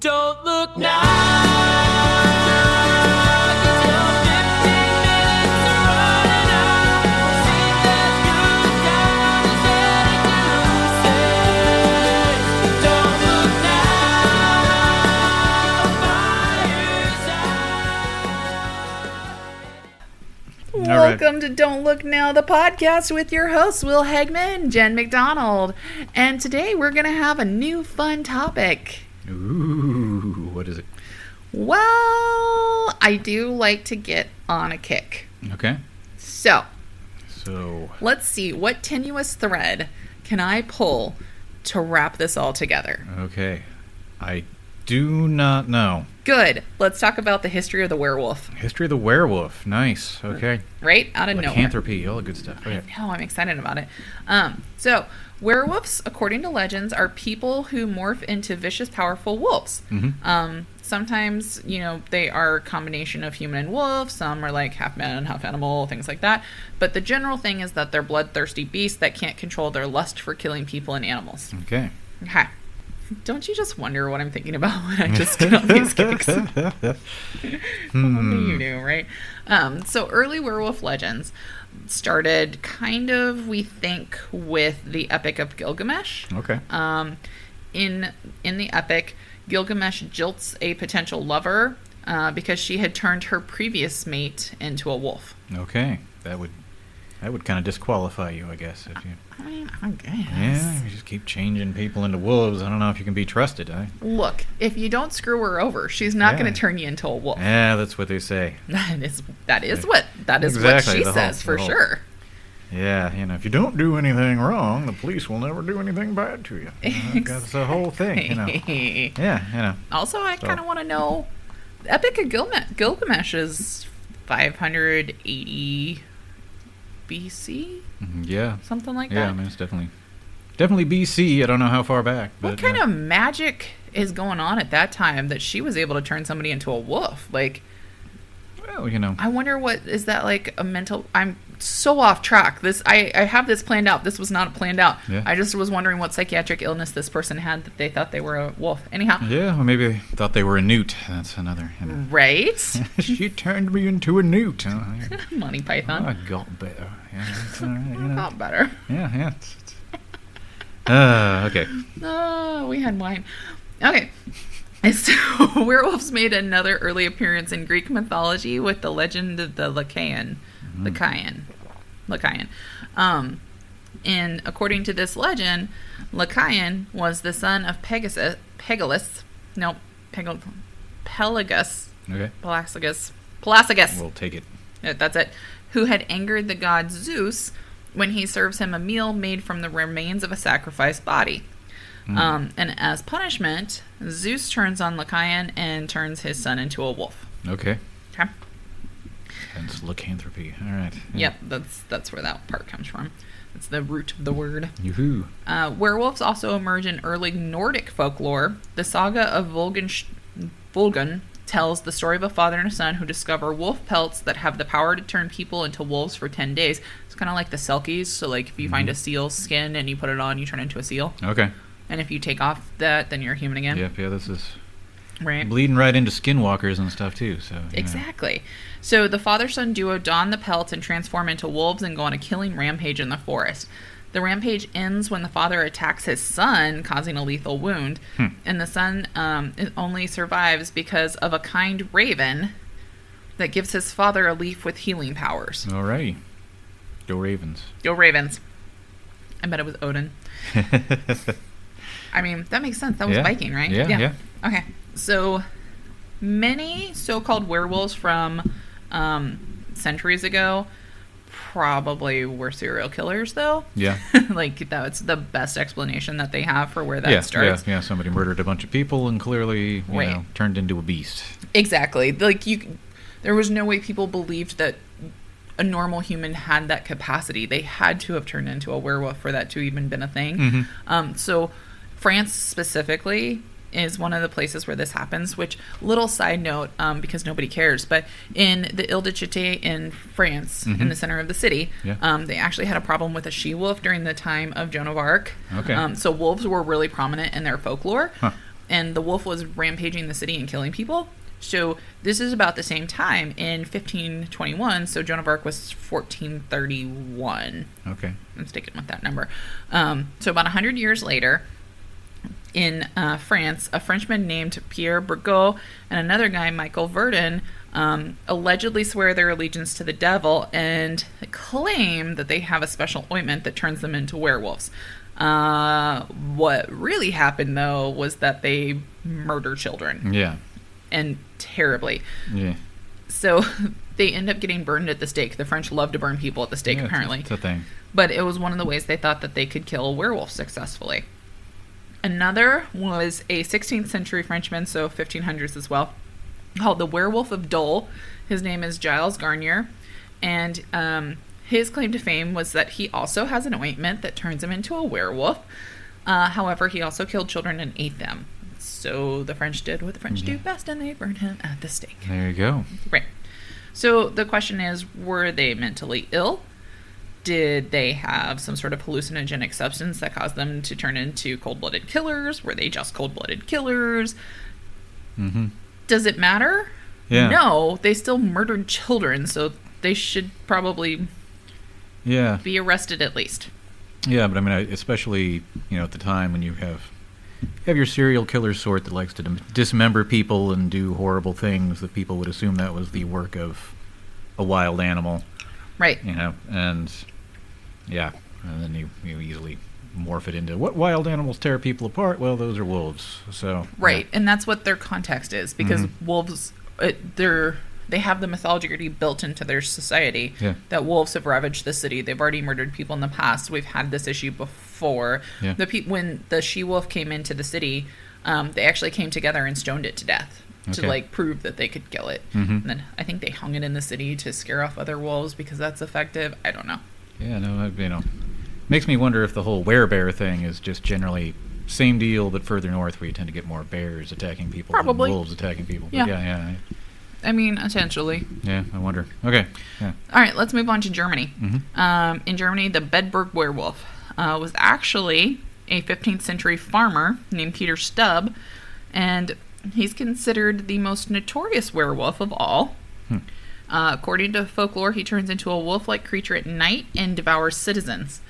Don't look now. 'cause your 15 minutes are running out. See that good God is heading to say, Don't look now. Fireside. All right. Welcome to Don't Look Now, the podcast with your hosts, Will Hegman, Jen McDonald. And today we're going to have a new fun topic. Ooh, what is it? Well, I do like to get on a kick. Okay. So So, let's see what tenuous thread can I pull to wrap this all together. okay. I do not know. Good. Let's talk about the history of the werewolf, History of the werewolf. Nice. Okay. right? Out of nowhere. Lycanthropy. All the good stuff. Okay. No, I'm excited about it. Um, so, werewolves, according to legends, are people who morph into vicious, powerful wolves. Mhm. Um, sometimes, you know, they are a combination of human and wolf. Some are like half man, and half animal, things like that. But the general thing is that they're bloodthirsty beasts that can't control their lust for killing people and animals. Okay. Okay. Don't you just wonder what I'm thinking about when I just get on these kicks? Only you do, right? Um, so early werewolf legends started kind of, we think, with the Epic of Gilgamesh. okay. Um, in in the epic, Gilgamesh jilts a potential lover uh, because she had turned her previous mate into a wolf. Okay. That would that would kind of disqualify you, I guess. If you, I mean, I guess. yeah, you just keep changing people into wolves. I don't know if you can be trusted. I, Look, if you don't screw her over, she's not Yeah. going to turn you into a wolf. yeah, that's what they say. That is that is what that is Exactly, what she the whole- says for the whole- sure. Yeah, you know, if you don't do anything wrong, the police will never do anything bad to you. you know, that's the whole thing, you know. Yeah, you know. also, I So- kind of want to know. Epic of Gilgamesh is 580 BC, Mhm, Yeah. something like that? Yeah, I mean, it's definitely definitely BC. I don't know how far back. But what kind yeah. of magic is going on at that time that she was able to turn somebody into a wolf? Like, Well, you know. I wonder what is that like a mental. I'm so off track. This I I have this planned out. This was not planned out. Yeah. I just was wondering what psychiatric illness this person had that they thought they were a wolf. Anyhow, Yeah, well, maybe they thought they were a newt. That's another. You know. right? she turned me into a newt. Oh, I, Monty Python. I got better. Yeah, it's all right, you know. Not better. yeah, yeah. It's, it's... Uh, okay. Oh, we had wine. Okay. So, werewolves made another early appearance in Greek mythology with the legend of the Lycaon. Lycaon. Lycaon. Um, and according to this legend, Lycaon was the son of Pegasus. Pegasus. No, Pegel, Pelagus. Okay. Pelagus. Pelagus. We'll take it. Yeah, That's it. Who had angered the god Zeus when he serves him a meal made from the remains of a sacrificed body. Um, and as punishment, Zeus turns on Lycaon and turns his son into a wolf. Okay. Okay. Hence lycanthropy. All right. Yep, that's that's where that part comes from. That's the root of the word. Yoo-hoo. Uh, werewolves also emerge in early Nordic folklore. The saga of Volgun tells the story of a father and a son who discover wolf pelts that have the power to turn people into wolves for 10 days. It's kind of like the Selkies. So, like, if you find a seal skin and you put it on, you turn into a seal. Okay. And if you take off that, then you're human again. Yep. Yeah. This is Right? bleeding right into skinwalkers and stuff too. So. Exactly. So the father son duo don the pelts and transform into wolves and go on a killing rampage in the forest. The rampage ends when the father attacks his son, causing a lethal wound, and the son um, only survives because of a kind raven that gives his father a leaf with healing powers. Alrighty. Go Ravens. Go Ravens! I bet it was Odin. I mean, that makes sense. That was Yeah. Viking, right? Yeah, yeah. Okay. So many so-called werewolves from um, centuries ago probably were serial killers, though. yeah. like that's the best explanation that they have for where that yeah, starts. yeah, yeah. Somebody murdered a bunch of people and clearly, you Right. know, turned into a beast. Exactly. Like you, there was no way people believed that a normal human had that capacity. They had to have turned into a werewolf for that to even been a thing. Mhm. Um, so, France specifically is one of the places where this happens. Which little side note, um, because nobody cares, but in the Ile de Cité in France, in the center of the city, Mm-hmm. Yeah. um, they actually had a problem with a she wolf during the time of Joan of Arc. Okay. Um, so wolves were really prominent in their folklore. Huh. and the wolf was rampaging the city and killing people. So this is about the same time in 1521. So Joan of Arc was 1431. Okay. I'm sticking with that number. Um, so about 100 years later, in uh, France, a Frenchman named Pierre Burgot and another guy, Michael Verdun, um, allegedly swear their allegiance to the devil and claim that they have a special ointment that turns them into werewolves. Uh, what really happened, though, was that they murder children Yeah. and terribly. Yeah. So they end up getting burned at the stake. The French love to burn people at the stake, Yeah, it's- apparently It's a thing. but it was one of the ways they thought that they could kill werewolves successfully. Another was a 16th century Frenchman, so 1500s as well, called the Werewolf of Dole. His name is Gilles Garnier, and um, his claim to fame was that he also has an ointment that turns him into a werewolf. Uh, however, he also killed children and ate them. So the French did what the French do best, and they burned him at the stake. There you go. Right. So the question is were they mentally ill? Did they have some sort of hallucinogenic substance that caused them to turn into cold blooded killers? Were they just cold blooded killers? Mm-hmm. Does it matter? Yeah. No, they still murdered children, so they should probably Yeah. be arrested at least. Yeah, but I mean, especially you know at the time when you have you have your serial killer sort that likes to dismember people and do horrible things, that people would assume that was the work of a wild animal, Right. you know, and yeah, and then you you easily morph it into what wild animals tear people apart? Well, those are wolves. So Right, and that's what their context is because Mhm. wolves, it, they're they have the mythology already built into their society. Yeah. That wolves have ravaged the city. They've already murdered people in the past. We've had this issue before. Yeah. The pe- when the she wolf came into the city, um, they actually came together and stoned it to death to Okay. like prove that they could kill it. Mhm. And then I think they hung it in the city to scare off other wolves because that's effective. I don't know. Yeah, no, I- you know, makes me wonder if the whole werebear thing is just generally same deal, but further north, where you tend to get more bears attacking people Probably. than wolves attacking people. But Yeah. yeah, yeah, I mean, essentially. yeah. I wonder. Okay, yeah. All right, let's move on to Germany. Mhm. Um, in Germany, the Bedburg werewolf uh, was actually a 15th century farmer named Peter Stubb, and he's considered the most notorious werewolf of all. Uh, according to folklore, he turns into a wolf like creature at night and devours citizens.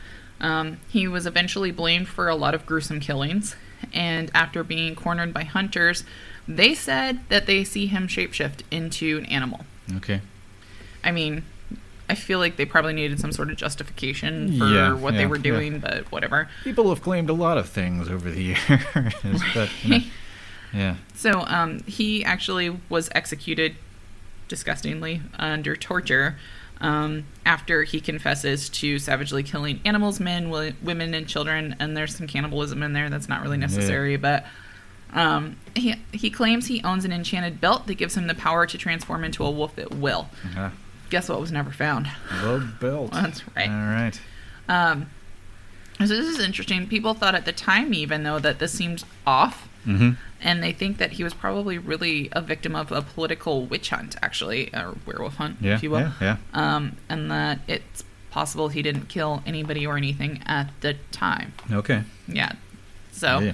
Um, he was eventually blamed for a lot of gruesome killings, and after being cornered by hunters, they said that they see him shapeshift into an animal. Okay. I mean, I feel like they probably needed some sort of justification for Yeah, what yeah, they were yeah. doing, but whatever. People have claimed a lot of things over the years, but you know, yeah. So um, he actually was executed disgustingly under torture um, after he confesses to savagely killing animals, men, women, and children. And there's some cannibalism in there that's not really necessary, but. Um, he, he claims he owns an enchanted belt that gives him the power to transform into a wolf at will. Uh, Guess what was never found? the belt. That's right. All right. Um, so this is interesting. People thought at the time, even though, that this seemed off, Mm-hmm. And they think that he was probably really a victim of a political witch hunt, actually, or werewolf hunt, Yeah. if you will. Yeah. Yeah. Um, and that it's possible he didn't kill anybody or anything at the time. Okay. Yeah. So Yeah.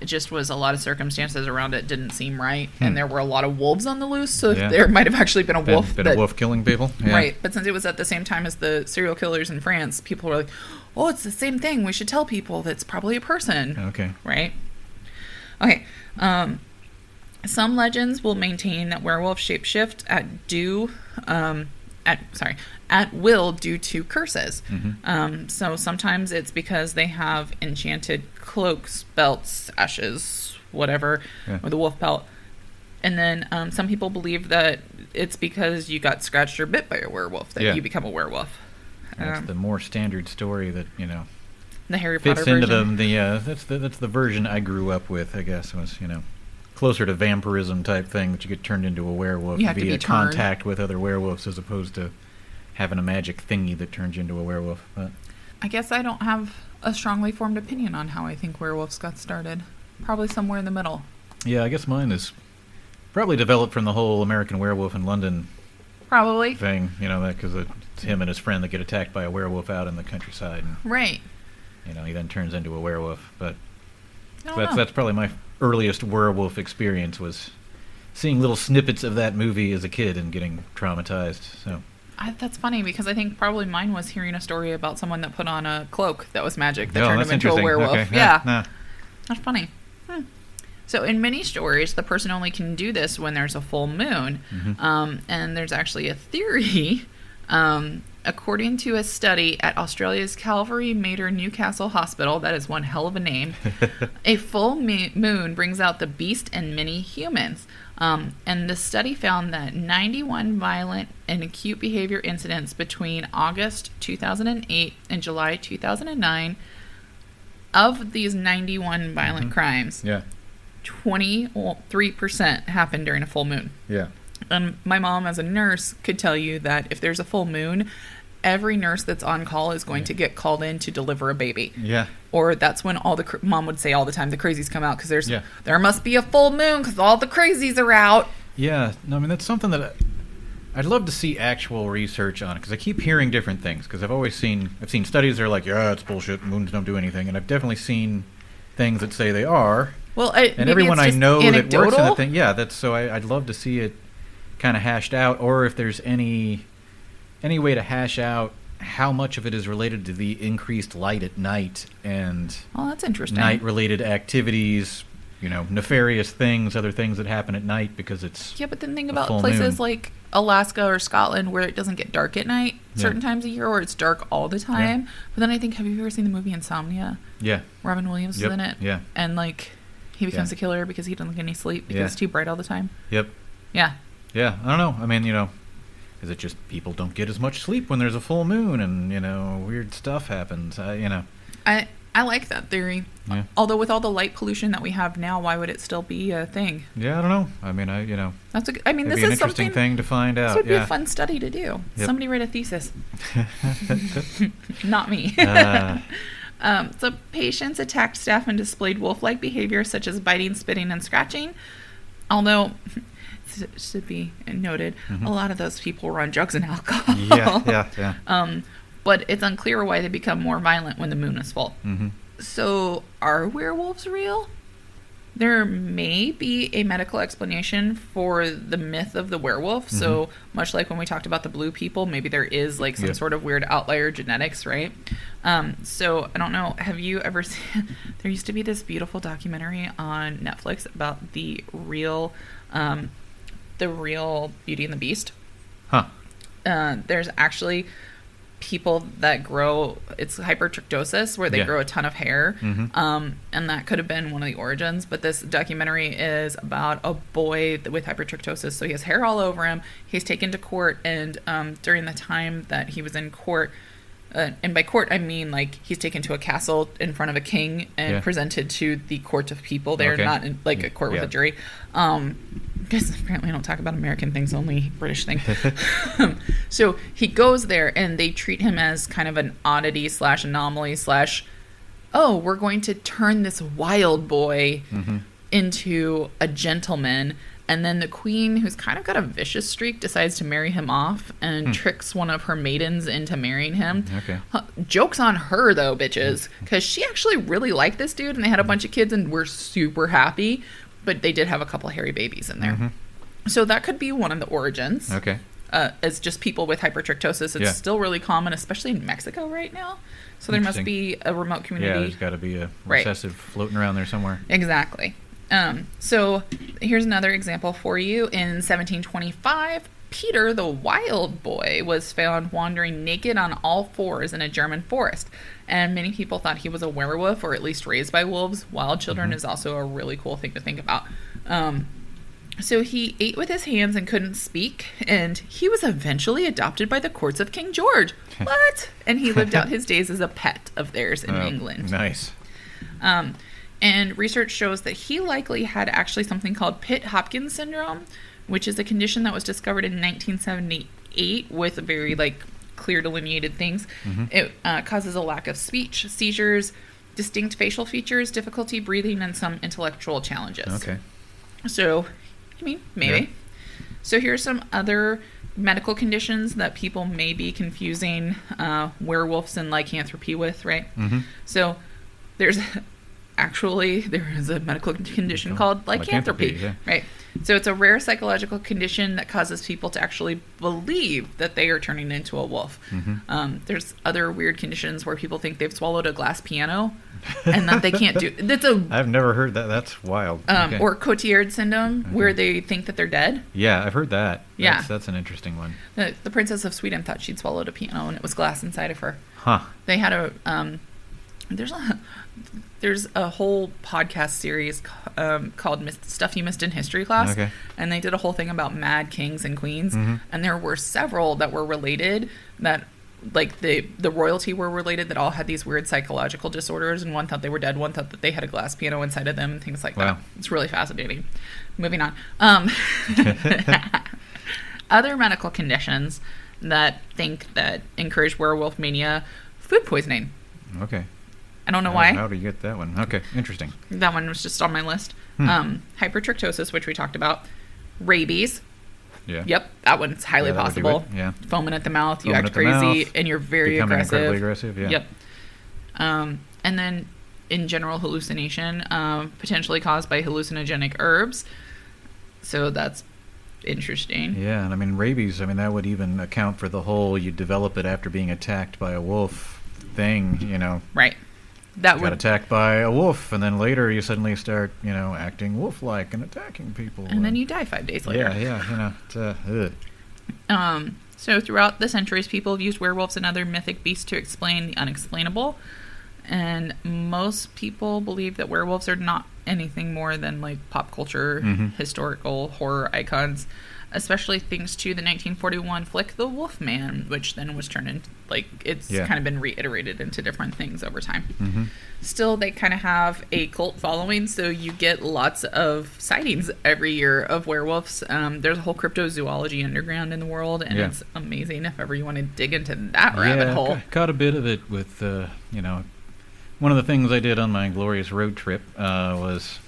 it just was a lot of circumstances around it didn't seem right, Hmm. and there were a lot of wolves on the loose, so Yeah. there might have actually been a Been, wolf been that a wolf killing people. Yeah. Right, but since it was at the same time as the serial killers in France, people were like, "Oh, it's the same thing. We should tell people that's probably a person." Okay. Right? Okay. Um, some legends will maintain that werewolves shapeshift at due, um, at sorry, at will due to curses. Mhm. Um, so sometimes it's because they have enchanted cloaks, belts, ashes, whatever, Yeah. or the wolf pelt. And then um, some people believe that it's because you got scratched or bit by a werewolf that Yeah. you become a werewolf. That's Um, the more standard story that you know the Harry fits Potter into version. the the uh, that's the that's the version I grew up with. I guess was you know closer to vampirism type thing that you get turned into a werewolf You have to via be turned. contact with other werewolves as opposed to having a magic thingy that turns you into a werewolf. But I guess I don't have a strongly formed opinion on how I think werewolves got started. Probably somewhere in the middle. yeah, I guess mine is probably developed from the whole American Werewolf in London Probably. thing. You know that because it's him and his friend that get attacked by a werewolf out in the countryside, and Right. You know he then turns into a werewolf. But that's know. that's probably my earliest werewolf experience was seeing little snippets of that movie as a kid and getting traumatized. So I, that's funny because I think probably mine was hearing a story about someone that put on a cloak that was magic that Oh, turned him into a werewolf. Okay. Yeah, nah. that's funny. Hmm. So in many stories, the person only can do this when there's a full moon, Mhm. um, and there's actually a theory. Um, according to a study at Australia's Calvary Mater Newcastle Hospital, that is one hell of a name. a full mo- moon brings out the beast in many humans. Um, and the study found that 91 violent and acute behavior incidents between August 2008 and July 2009. Of these 91 violent Mhm. crimes, Yeah. 23% happened during a full moon. Yeah. And my mom, as a nurse, could tell you that if there's a full moon, every nurse that's on call is going to get called in to deliver a baby Yeah. or that's when all the cr- mom would say all the time the crazies come out because there's Yeah. there must be a full moon because all the crazies are out. Yeah, no, I mean that's something that I, I'd love to see actual research on it because I keep hearing different things. Because I've always seen I've seen studies that are like, yeah, it's bullshit. Moons don't do anything, and I've definitely seen things that say they are. Well, I, And everyone I know that works in anecdotal. that thing, yeah, that's so. I, I'd love to see it kind of hashed out, or if there's any any way to hash out how much of it is related to the increased light at night and Oh, that's interesting. night related activities. You know, nefarious things, other things that happen at night because it's Yeah, but then think about places like Alaska or Scotland where it doesn't get dark at night Yeah. certain times a year, or it's dark all the time. But then I think, have you ever seen the movie Insomnia? yeah, Robin Williams Yep, is in it, yeah. and like he becomes Yeah. a killer because he doesn't get any sleep because Yeah. it's too bright all the time. yep. Yeah, Yeah, I don't know. I mean, you know, is it just people don't get as much sleep when there's a full moon and you know weird stuff happens? I, you know, I I like that theory. yeah, Although with all the light pollution that we have now, why would it still be a thing? yeah. I don't know. I mean, I you know, That's a. I mean, this be an is interesting something. thing to find out. This would be yeah. a fun study to do. Yep. Somebody write a thesis, not me. Uh. um, so patients attacked staff and displayed wolf-like behavior such as biting, spitting, and scratching. Although, should be noted, Mhm. a lot of those people were on drugs and alcohol. yeah, yeah, yeah. Um, but it's unclear why they become more violent when the moon is full. hmm So, are werewolves real? There may be a medical explanation for the myth of the werewolf. So, much like when we talked about the blue people, maybe there is like some Yeah. sort of weird outlier genetics, right? Um, so, I don't know. Have you ever seen? There used to be this beautiful documentary on Netflix about the real, um, the real Beauty and the Beast Huh. uh, there's actually people that grow it's hypertrichosis where they Yeah. grow a ton of hair Mhm. um, and that could have been one of the origins but this documentary is about a boy with hypertrichosis so he has hair all over him he's taken to court and um, during the time that he was in court uh, and by court I mean like he's taken to a castle in front of a king and Yeah. presented to the court of people. They're Okay. not in like a court with a jury. Um, because apparently I don't talk about American things, only British thing. so he goes there and they treat him as kind of an oddity slash anomaly slash. Oh, we're going to turn this wild boy hmm into a gentleman. And then the queen, who's kind of got a vicious streak, decides to marry him off and Hmm. tricks one of her maidens into marrying him. Okay. Huh, Joke's on her, though, bitches. Because she actually really liked this dude and they had a bunch of kids and were super happy. But they did have a couple hairy babies in there. Mhm. So that could be one of the origins. Okay. Uh, as just people with hypertrichosis. It's Yeah. still really common, especially in Mexico right now. So there must be a remote community. Yeah, there's got to be a Right. recessive floating around there somewhere. Exactly. Um, so here's another example for you. In 1725, Peter the wild boy was found wandering naked on all fours in a German forest. And many people thought he was a werewolf or at least raised by wolves. Wild children Mhm. is also a really cool thing to think about. Um, so he ate with his hands and couldn't speak, and he was eventually adopted by the courts of King George. what? And he lived out his days as a pet of theirs in Oh, England. Nice. Um, and research shows that he likely had actually something called Pitt Hopkins syndrome, which is a condition that was discovered in 1978 with very like clear delineated things. Mhm. It uh, causes a lack of speech, seizures, distinct facial features, difficulty breathing, and some intellectual challenges. Okay. So, I mean, maybe. Yeah. So here's some other medical conditions that people may be confusing uh, werewolves and lycanthropy with, right? hmm So there's actually there is a medical condition called lycanthropy. Lycanthropy, yeah. Right. So it's a rare psychological condition that causes people to actually believe that they are turning into a wolf. Mm-hmm. Um, there's other weird conditions where people think they've swallowed a glass piano and that they can't do. That's a I've never heard that. That's wild. um, Okay. or Cotillard syndrome where they think that they're dead. yeah, I've heard that. Yeah. That's, that's an interesting one. The, the princess of Sweden thought she'd swallowed a piano and it was glass inside of her. Huh. they had a um there's a there's a whole podcast series um, called stuff you missed in history class Okay. and they did a whole thing about mad kings and queens Mhm. and there were several that were related that like the the royalty were related that all had these weird psychological disorders and one thought they were dead one thought that they had a glass piano inside of them and things like Wow. that it's really fascinating moving on um other medical conditions that think that encourage werewolf mania food poisoning Okay. I don't know How- why How do you get that one? Okay, interesting. that one was just on my list Hmm. um hypertrichosis which we talked about rabies Yeah. yep that one's highly Yeah, that possible yeah. foaming at the mouth you Foaming act crazy mouth, and you're very Becoming aggressive incredibly aggressive. Yeah. Yep. Um, and then in general hallucination, um, potentially caused by hallucinogenic herbs. So that's interesting. Yeah, and I mean rabies. I mean that would even account for the whole you develop it after being attacked by a wolf thing. You know, Right. That got would attacked by a wolf, and then later you suddenly start, you know, acting wolf-like and attacking people. and then you die five days later. Yeah, yeah, you know. It's, uh. Um, so throughout the centuries, people have used werewolves and other mythic beasts to explain the unexplainable. And most people believe that werewolves are not anything more than like pop culture, Mhm. historical horror icons, especially thanks to the 1941 flick The Wolfman, which then was turned into like it's Yeah. kind of been reiterated into different things over time. Mhm. Still, they kind of have a cult following, so you get lots of sightings every year of werewolves. Um, there's a whole cryptozoology underground in the world, and Yeah. it's amazing if ever you want to dig into that rabbit yeah, hole. ca- Caught a bit of it with, uh, you know, one of the things I did on my glorious road trip uh, was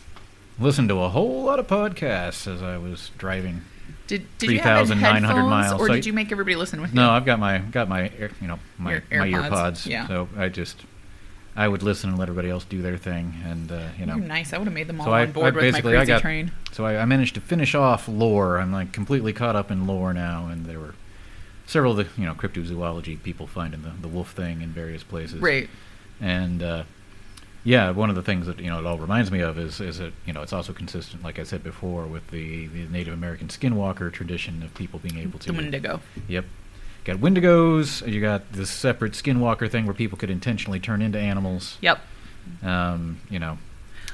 listen to a whole lot of podcasts as I was driving. Did, did you have it in 3,900 headphones, miles, or so did you make everybody listen with you? No, I've got my got my you know my Your my earpods. yeah. So I just I would listen and let everybody else do their thing, and uh, you know. You're nice. I would have made them all So I, on board I with my basically I crazy got train. so I, I managed to finish off lore. I'm like completely caught up in lore now, and there were several of the you know cryptozoology people finding the the wolf thing in various places. Right. And uh, yeah, one of the things that you know it all reminds me of is is that you know it's also consistent, like I said before, with the, the Native American skinwalker tradition of people being able to The Wendigo. Yep. Got Wendigos. You got this separate skinwalker thing where people could intentionally turn into animals. Yep. Um, you know,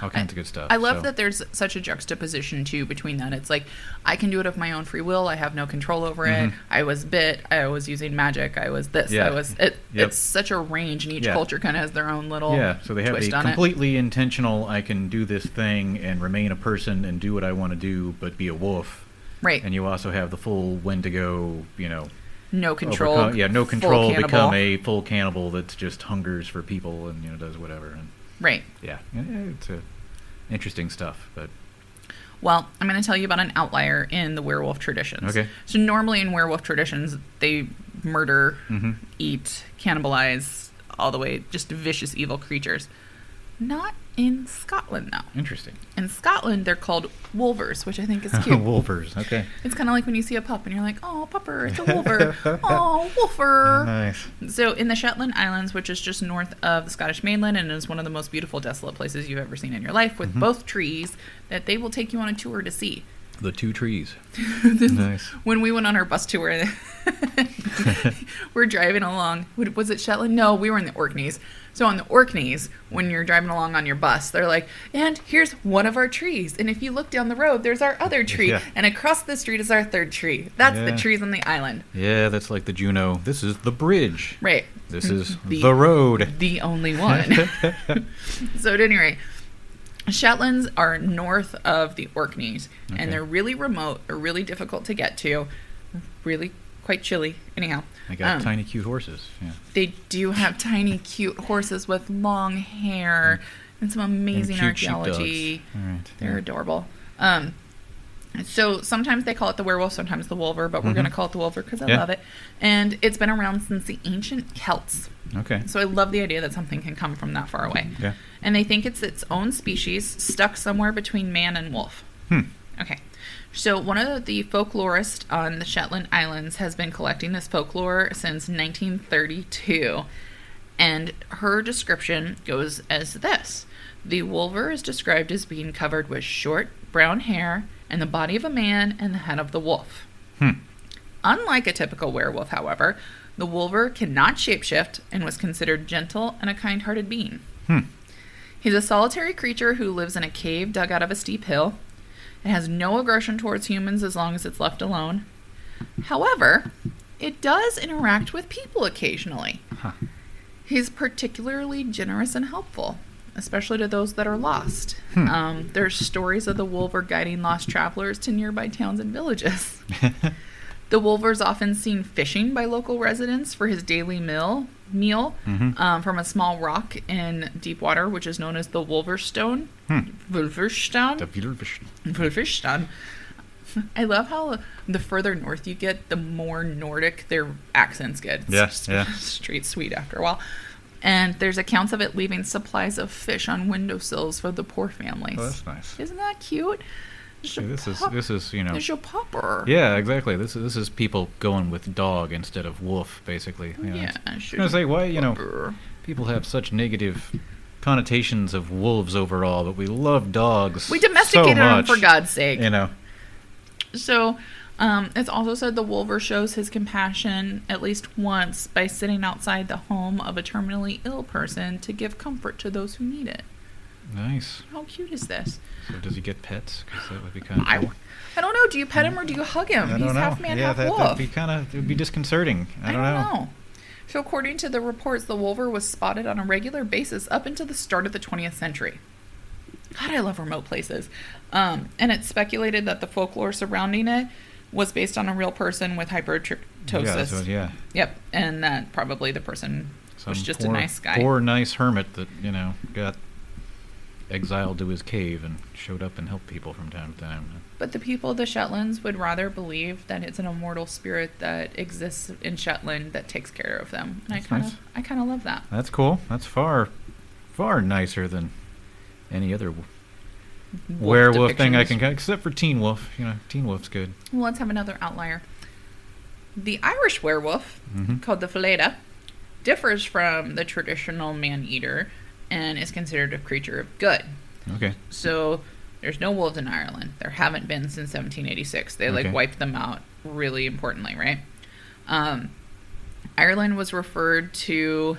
all kinds of good stuff. I love So- that there's such a juxtaposition too between that. It's like I can do it of my own free will. I have no control over it. Mhm. I was bit. I was using magic. I was this. Yeah. I was. It, Yep. It's such a range, and each Yeah. culture kind of has their own little Yeah, so they have the completely intentional. I can do this thing and remain a person and do what I want to do, but be a wolf. Right. And you also have the full Wendigo. You know, no control. overcome- yeah, no control. Become a full cannibal that just hungers for people and you know does whatever. And right. yeah, it's a, interesting stuff. But Well, I'm going to tell you about an outlier in the werewolf traditions. Okay. So normally in werewolf traditions, they murder, Mhm. eat, cannibalize, all the way just vicious evil creatures. Not in Scotland though. interesting. In Scotland, they're called wolvers, which I think is cute. Wolvers. Okay. It's kind of like when you see a pup and you're like, "Oh, pupper, it's a wolver." oh, wolfer. Nice. So, in the Shetland Islands, which is just north of the Scottish mainland and is one of the most beautiful, desolate places you've ever seen in your life, with Mm-hmm. both trees that they will take you on a tour to see. The two trees. nice. When we went on our bus tour, we're driving along. Was it Shetland? No, we were in the Orkneys. So on the Orkneys, when you're driving along on your bus, they're like, "And here's one of our trees. And if you look down the road, there's our other tree. Yeah. And across the street is our third tree. That's the trees on the island, Yeah, that's like the Juno. This is the bridge. right? This is The- the, road. the only one. so at any rate, Shetlands are north of the Orkneys, Okay. and they're really remote, or really difficult to get to, really quite chilly. Anyhow, I got um, tiny, cute horses. Yeah. they do have tiny, cute horses with long hair and some amazing And archaeology. sheepdogs. All right. They're Yeah. adorable. Um, So sometimes they call it the werewolf, sometimes the wolver, but we're Mhm. going to call it the wolver because I Yeah. love it. And it's been around since the ancient Celts. Okay. So I love the idea that something can come from that far away. Yeah. And they think it's its own species stuck somewhere between man and wolf. Hmm. Okay. So one of the folklorists on the Shetland Islands has been collecting this folklore since 1932. And her description goes as this. The wolver is described as being covered with short brown hair and the body of a man and the head of the wolf. Hmm. Unlike a typical werewolf, however, the wolver cannot shapeshift and was considered gentle and a kind hearted being. Hmm. He's a solitary creature who lives in a cave dug out of a steep hill. It has no aggression towards humans as long as it's left alone. However, it does interact with people occasionally. Huh. He's particularly generous and helpful, especially to those that are lost. Hmm. Um, there's stories of the wolver guiding lost travelers to nearby towns and villages. The wolver's often seen fishing by local residents for his daily meal, meal Mhm. um, from a small rock in deep water, which is known as the Wolverstone. Hmm. Wolverstone. The Widerfisch- Wolverstone. I love how the further north you get, the more Nordic their accents get. It's Yeah, yeah. straight sweet after a while. And there's accounts of it leaving supplies of fish on windowsills for the poor families. Oh, that's nice. Isn't that cute? See, this is pop- this is you know. There's your popper. Yeah, exactly. This is this is people going with dog instead of wolf, basically. You know, Yeah, I was say why you know people have such negative connotations of wolves overall, but we love dogs. We domesticated so much, for God's sake. You know. So, um, it's also said the wolver shows his compassion at least once by sitting outside the home of a terminally ill person to give comfort to those who need it. Nice. How cute is this? So does he get pets? Because that would be kind of I, cool. I don't know. Do you pet him or do you hug him? I He's don't know. half man, yeah, half that, wolf. that'd be kind of it would be disconcerting. I don't, know. So, according to the reports, the wolver was spotted on a regular basis up until the start of the 20th century. God, I love remote places. Um, and it's speculated that the folklore surrounding it was based on a real person with hypertrichosis. Yeah, that's what- yeah. Yep, and that probably the person Some was just poor, a nice guy. Poor nice hermit that you know got exiled to his cave and showed up and helped people from time to time. But the people of the Shetlands would rather believe that it's an immortal spirit that exists in Shetland that takes care of them. And That's I kind of, nice. I kind of love that. That's cool. That's far, far nicer than any other Wolf werewolf thing I can, except for Teen Wolf. You know, Teen Wolf's good. Well, let's have another outlier. The Irish werewolf, hmm called the Phileda, differs from the traditional man eater and is considered a creature of good. Okay. So there's no wolves in Ireland. There haven't been since 1786. They like Okay. wiped them out really importantly, right? Um, Ireland was referred to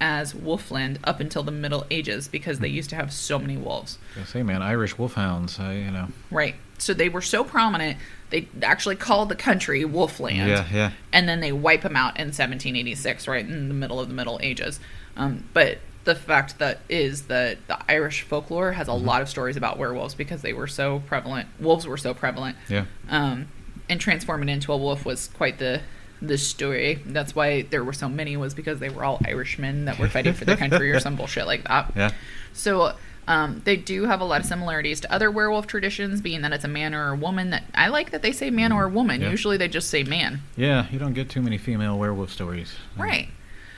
as Wolfland up until the Middle Ages because they used to have so many wolves. I say, man, Irish wolfhounds. I, you know. Right. So they were so prominent, they actually called the country Wolfland. Yeah, yeah. And then they wipe them out in 1786, right in the middle of the Middle Ages. Um, but the fact that is that the Irish folklore has a Mm-hmm. lot of stories about werewolves because they were so prevalent. Wolves were so prevalent. Yeah. Um, and transforming into a wolf was quite the the story. That's why there were so many was because they were all Irishmen that were fighting for their country or some bullshit like that. Yeah. So um, they do have a lot of similarities to other werewolf traditions, being that it's a man or a woman. That I like that they say man or woman. Yeah. Usually they just say man. Yeah, you don't get too many female werewolf stories. Right.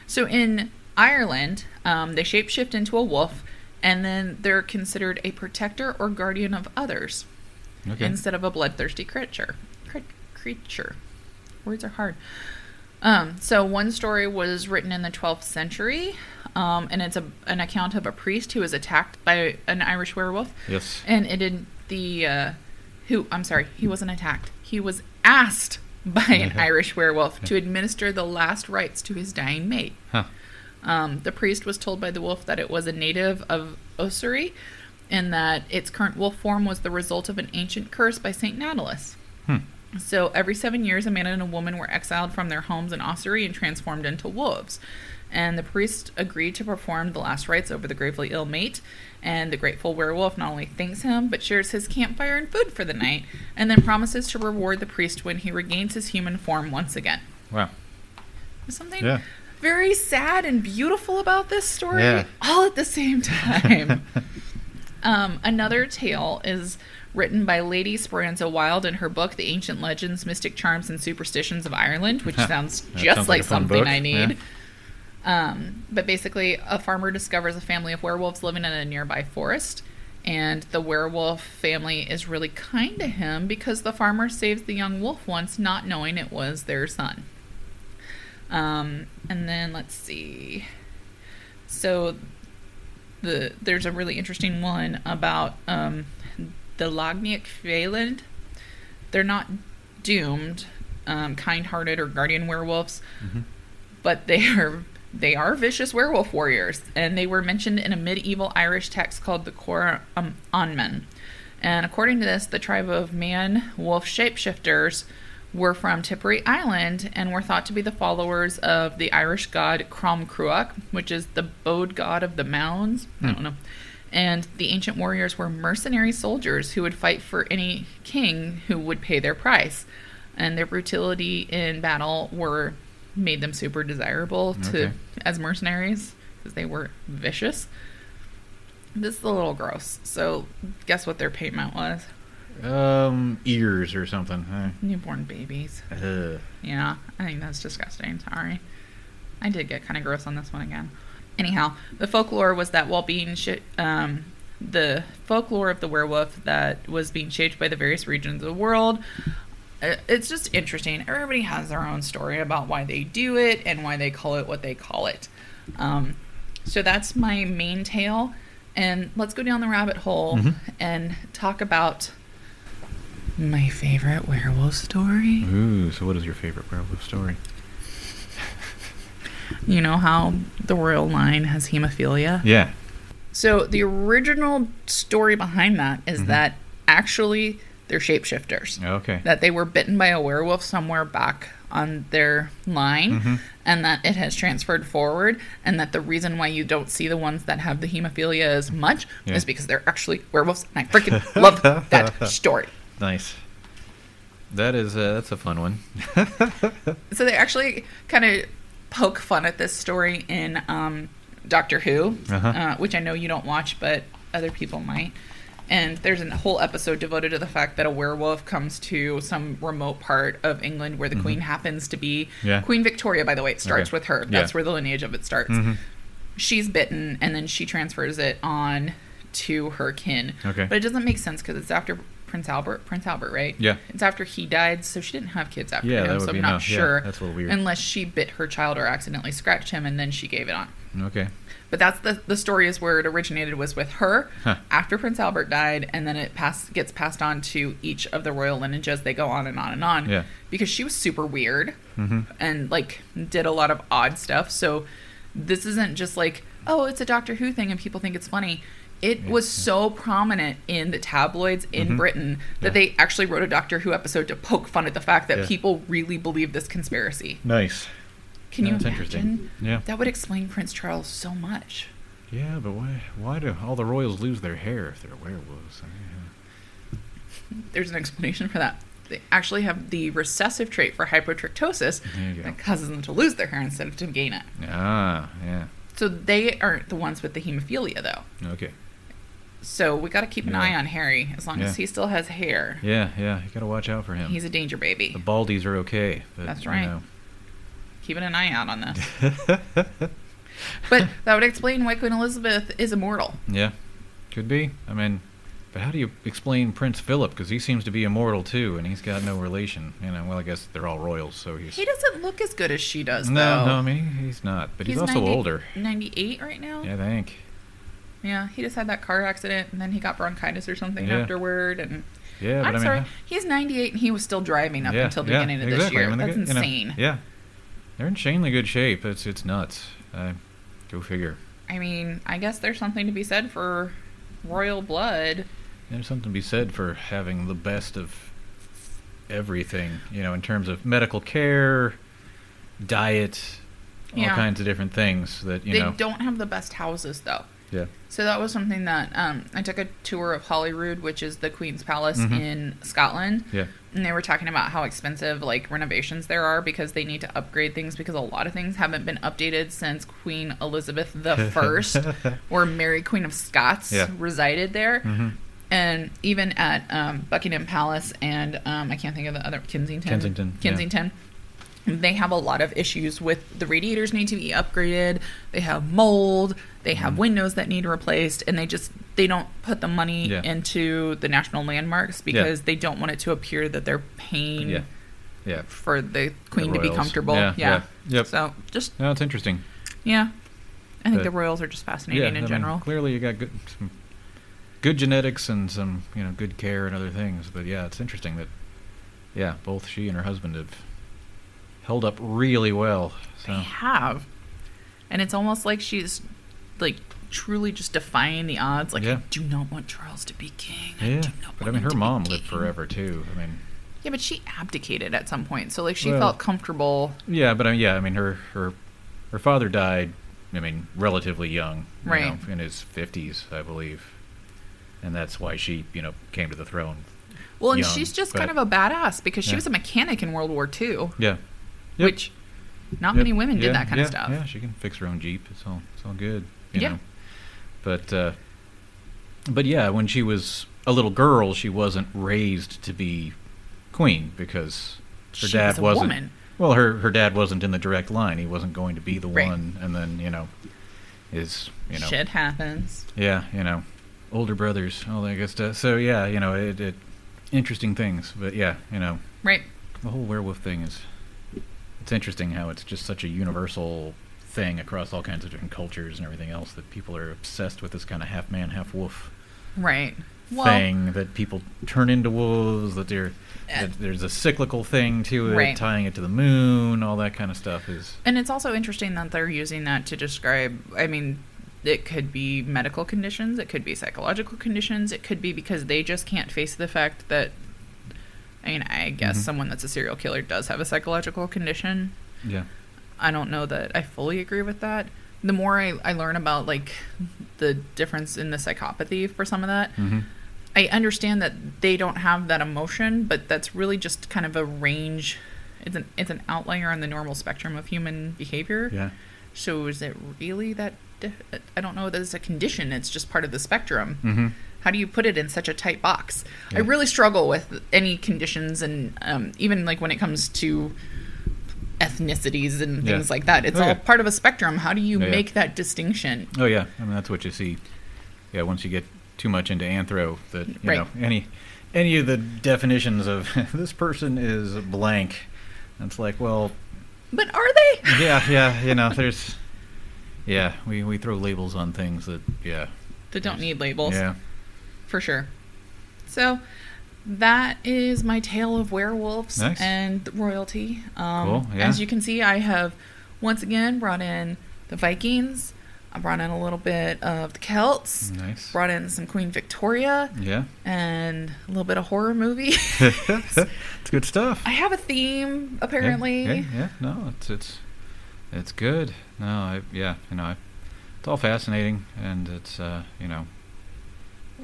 So in Ireland, um, they shapeshift into a wolf, and then they're considered a protector or guardian of others Okay. instead of a bloodthirsty creature. Cre- creature. Words are hard. Um, so one story was written in the 12th century, um, and it's a, an account of a priest who was attacked by an Irish werewolf, yes. and it did the uh, who I'm sorry, he wasn't attacked. He was asked by an Irish werewolf to administer the last rites to his dying mate. Huh. Um, the priest was told by the wolf that it was a native of Ossory and that its current wolf form was the result of an ancient curse by St. Natalis. Hmm. So every seven years, a man and a woman were exiled from their homes in Ossory and transformed into wolves. And the priest agreed to perform the last rites over the gravely ill mate. And the grateful werewolf not only thanks him, but shares his campfire and food for the night, and then promises to reward the priest when he regains his human form once again. Wow. Something Yeah. Very sad and beautiful about this story Yeah. all at the same time. Um, another tale is written by Lady Speranza Wilde in her book, The Ancient Legends, Mystic Charms, and Superstitions of Ireland, which sounds just sounds like, like something book, I need. yeah. Um, but basically, a farmer discovers a family of werewolves living in a nearby forest. And the werewolf family is really kind to him because the farmer saves the young wolf once, not knowing it was their son. Um, and then let's see. So the there's a really interesting one about um, the Laignach Fáelad. They're not doomed, um, kind-hearted or guardian werewolves, but they are they are vicious werewolf warriors, and they were mentioned in a medieval Irish text called the Cor um, Onmen. And according to this, the tribe of man wolf shapeshifters were from Tipperary Island and were thought to be the followers of the Irish god Crom Cruach, which is the bowed god of the mounds. I don't hmm. know. And the ancient warriors were mercenary soldiers who would fight for any king who would pay their price. And their brutality in battle were made them super desirable to Okay. as mercenaries because they were vicious. This is a little gross. So, guess what their payment was? Um, ears or something. huh? Newborn babies. Ugh. Yeah, I think that's disgusting. Sorry. I did get kind of gross on this one again. Anyhow, the folklore was that while being sh- um, the folklore of the werewolf that was being shaped by the various regions of the world. uh, It's just interesting. Everybody has their own story about why they do it and why they call it what they call it. Um, so that's my main tale. And let's go down the rabbit hole Mhm. and talk about my favorite werewolf story. Ooh, so what is your favorite werewolf story? You know how the royal line has hemophilia? Yeah. So the original story behind that is Mhm. that actually they're shapeshifters. Okay. That they were bitten by a werewolf somewhere back on their line Mhm. and that it has transferred forward and that the reason why you don't see the ones that have the hemophilia as much Yeah. is because they're actually werewolves and I freaking love that story. Nice. That is uh, that's a fun one. So they actually kind of poke fun at this story in um, Doctor Who, Uh-huh. uh, which I know you don't watch, but other people might. And there's a whole episode devoted to the fact that a werewolf comes to some remote part of England where the queen happens to be. Mm-hmm. Yeah. Queen Victoria, by the way, it starts Okay. with her. Yeah. That's where the lineage of it starts. Mhm. She's bitten, and then she transfers it on to her kin. Okay. But it doesn't make sense because it's after Prince Albert. Prince Albert, right? Yeah. It's after he died, so she didn't have kids after Yeah, that him. So I'm not. Yeah, sure. that's a little weird. Unless she bit her child or accidentally scratched him, and then she gave it on. Okay. But that's the the story is where it originated was with her Huh. after Prince Albert died, and then it pass gets passed on to each of the royal lineages. They go on and on and on. Yeah. Because she was super weird Mhm. and like did a lot of odd stuff. So this isn't just like oh it's a Doctor Who thing and people think it's funny. It was so prominent in the tabloids in Mhm. Britain that Yeah. they actually wrote a Doctor Who episode to poke fun at the fact that Yeah. people really believe this conspiracy. Nice. Can Yeah, you that's imagine? interesting. Yeah. That would explain Prince Charles so much. Yeah, but why why do all the royals lose their hair if they're werewolves? there's an explanation for that. They actually have the recessive trait for hypotrichosis There you go. that causes them to lose their hair instead of to gain it. Ah, yeah. So they aren't the ones with the hemophilia, though. Okay. So we got to keep an Yeah. eye on Harry as long Yeah. as he still has hair. Yeah, yeah. You gotta watch out for him. He's a danger baby. the baldies are okay. But, That's you right. know. Keeping an eye out on this. But that would explain why Queen Elizabeth is immortal. yeah, could be. I mean, but how do you explain Prince Philip? Because he seems to be immortal too, and he's got no relation. You know, well, I guess they're all royals, so he's. He doesn't look as good as she does, no, though. no, I mean he's not, but he's, also 90 older. 98 right now? Yeah, I think. Yeah, he just had that car accident and then he got bronchitis or something Yeah. afterward. And Yeah, I'm I mean, sorry, he's 98 and he was still driving up yeah, until the yeah, beginning of this year. I mean, they That's get- you know, insane. yeah, they're in insanely good shape. It's it's nuts. Uh, go figure. I mean, I guess there's something to be said for royal blood. There's something to be said for having the best of everything, you know, in terms of medical care, diet, all kinds of different things that, you they know. don't have the best houses though. Yeah. So that was something that um, I took a tour of Holyrood, which is the Queen's Palace Mhm. in Scotland, Yeah. and they were talking about how expensive like renovations there are because they need to upgrade things because a lot of things haven't been updated since Queen Elizabeth the First or Mary Queen of Scots Yeah. resided there. Mhm. And even at um, Buckingham Palace and um, I can't think of the other Kensington. Kensington, yeah. They have a lot of issues with the radiators need to be upgraded. They have mold. They have Mm-hmm. windows that need replaced, and they just they don't put the money Yeah. into the national landmarks because they don't want it to appear that they're paying Yeah. Yeah. for the queen to be royals. comfortable. Yeah, Yeah. yeah. Yep. So just No, it's interesting. yeah, I think But- the royals are just fascinating in I mean, general. clearly, you got good some good genetics and some you know good care and other things. But yeah, it's interesting that yeah, both she and her husband have held up really well. So They have, and it's almost like she's like truly just defying the odds. Like Yeah. I do not want Charles to be king. I yeah, do not but I mean, her mom lived king." forever too. I mean, Yeah, but she abdicated at some point, so like she Well- felt comfortable. yeah, but I mean, yeah, I mean, her her her father died. I mean, relatively young, you Right. know, in his fifties, I believe, and that's why she you know came to the throne. Well, and young, she's just but- kind of a badass because she Yeah. was a mechanic in World War II, Yeah. Yep. which not Yep. many women Yeah, did that kind yeah, of stuff. Yeah, she can fix her own Jeep. It's all it's all good. You Yeah. know. But uh but yeah, when she was a little girl, she wasn't raised to be queen because her She dad was woman. Well, her her dad wasn't in the direct line. He wasn't going to be the Right. one and then, you know, his, you know, Shit happens. yeah, you know, older brothers, all that good stuff. So yeah, you know, it, it interesting things, but yeah, you know, Right. the whole werewolf thing is it's interesting how it's just such a universal thing across all kinds of different cultures and everything else that people are obsessed with this kind of half man half wolf Right. Well, thing that people turn into wolves that, they're, Uh, that there's a cyclical thing to it Right. tying it to the moon all that kind of stuff is And it's also interesting that they're using that to describe, I mean, it could be medical conditions, it could be psychological conditions, it could be because they just can't face the fact that, I mean, I guess Mhm. someone that's a serial killer does have a psychological condition. yeah I don't know that I fully agree with that. The more I, I learn about, like, the difference in the psychopathy for some of that, hmm I understand that they don't have that emotion, but that's really just kind of a range. It's an it's an outlier on the normal spectrum of human behavior. yeah So is it really that? Di- I don't know that it's a condition. It's just part of the spectrum. hmm How do you put it in such a tight box? I really struggle with any conditions, and um, even like when it comes to ethnicities and Yeah. things like that. It's Oh, all yeah. part of a spectrum. How do you Yeah, yeah. make that distinction? oh yeah i mean that's what you see yeah once you get too much into anthro that you Right. know any any of the definitions of this person is blank it's like well But are they? yeah, yeah, you know, there's, yeah, we we throw labels on things that, yeah, That don't need labels. yeah, for sure. So that is my tale of werewolves Nice. and royalty. Um, Cool, yeah. As you can see, I have once again brought in the Vikings. I brought in a little bit of the Celts. nice, Brought in some Queen Victoria yeah, and a little bit of horror movie. it's good stuff. I have a theme Yeah, apparently. yeah, yeah, no, it's it's it's good. No, I, yeah, you know, I, it's all fascinating, and it's uh, you know,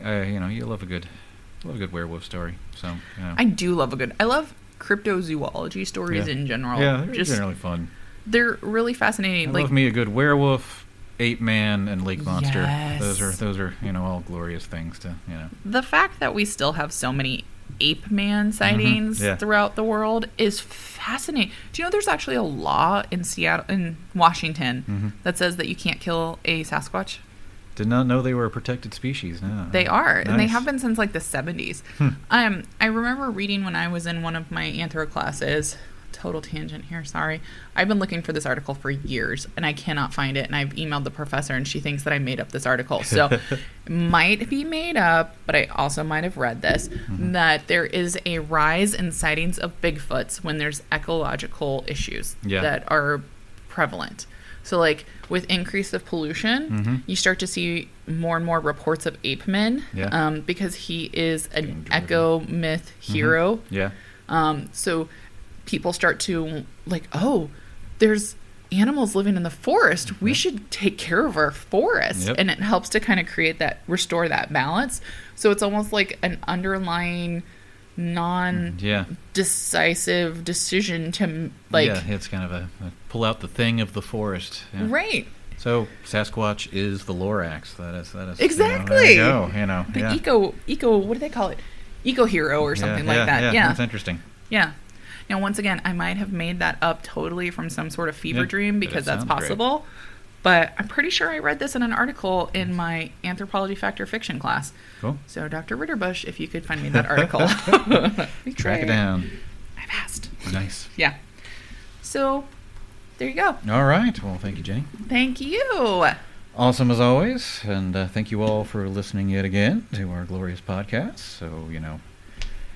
uh, you know, you love a good, love a good werewolf story. So, you know, I do love a good. I love cryptozoology stories Yeah. in general. yeah, they're just generally fun. they're really fascinating. I like love me a good werewolf, ape man, and lake monster. Those are those are you know all glorious things to you know. the fact that we still have so many ape man sightings Mm-hmm. yeah. throughout the world is fascinating. Do you know there's actually a law in Seattle in Washington Mhm. that says that you can't kill a Sasquatch? Did not know they were a protected species. No. They are, and they have been since like the 70s. Hmm. Um, I remember reading when I was in one of my anthro classes. Total tangent here, sorry. I've been looking for this article for years and I cannot find it. And I've emailed the professor and she thinks that I made up this article. So it might be made up, but I also might have read this Mm-hmm. that there is a rise in sightings of Bigfoots when there's ecological issues Yeah. that are prevalent. So, like with increase of pollution, Mhm. you start to see more and more reports of ape men Yeah. um, because he is an eco myth hero. Yeah. Um, so people start to like, oh, there's animals living in the forest. We should take care of our forest, Yep. and it helps to kind of create that restore that balance. So it's almost like an underlying non mm, Yeah. decisive decision to like yeah, it's kind of a, a pull out the thing of the forest. Yeah. right So Sasquatch is the Lorax. That is that is Exactly. You know, there you go. You know, the yeah. eco eco what do they call it eco hero or something like that Yeah, yeah that's interesting. yeah now once again i might have made that up totally from some sort of fever dream because that's possible great. But i'm pretty sure i read this in an article in my anthropology factor fiction class Cool. so dr ritterbush if you could find me that article Track it down. i've asked Nice. yeah so there you go All right. Well, thank you, Jenny. thank you Awesome as always, and uh, thank you all for listening yet again to our glorious podcast. So you know,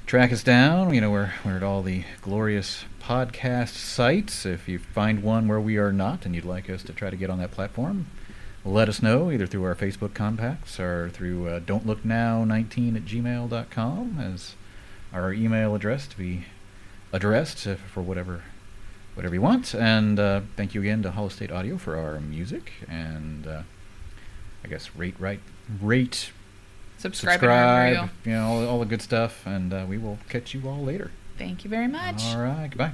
track us down. You know, we're we're at all the glorious podcast sites. If you find one where we are not, and you'd like us to try to get on that platform, let us know either through our Facebook contacts or through uh, don't look now 19 at gmail.com as our email address to be addressed for whatever whatever you want. And uh, thank you again to Hollow State Audio for our music. And uh, I guess rate, right, rate, subscribe, subscribe you know, all, all, the good stuff, and uh, we will catch you all later. Thank you very much. All right, goodbye.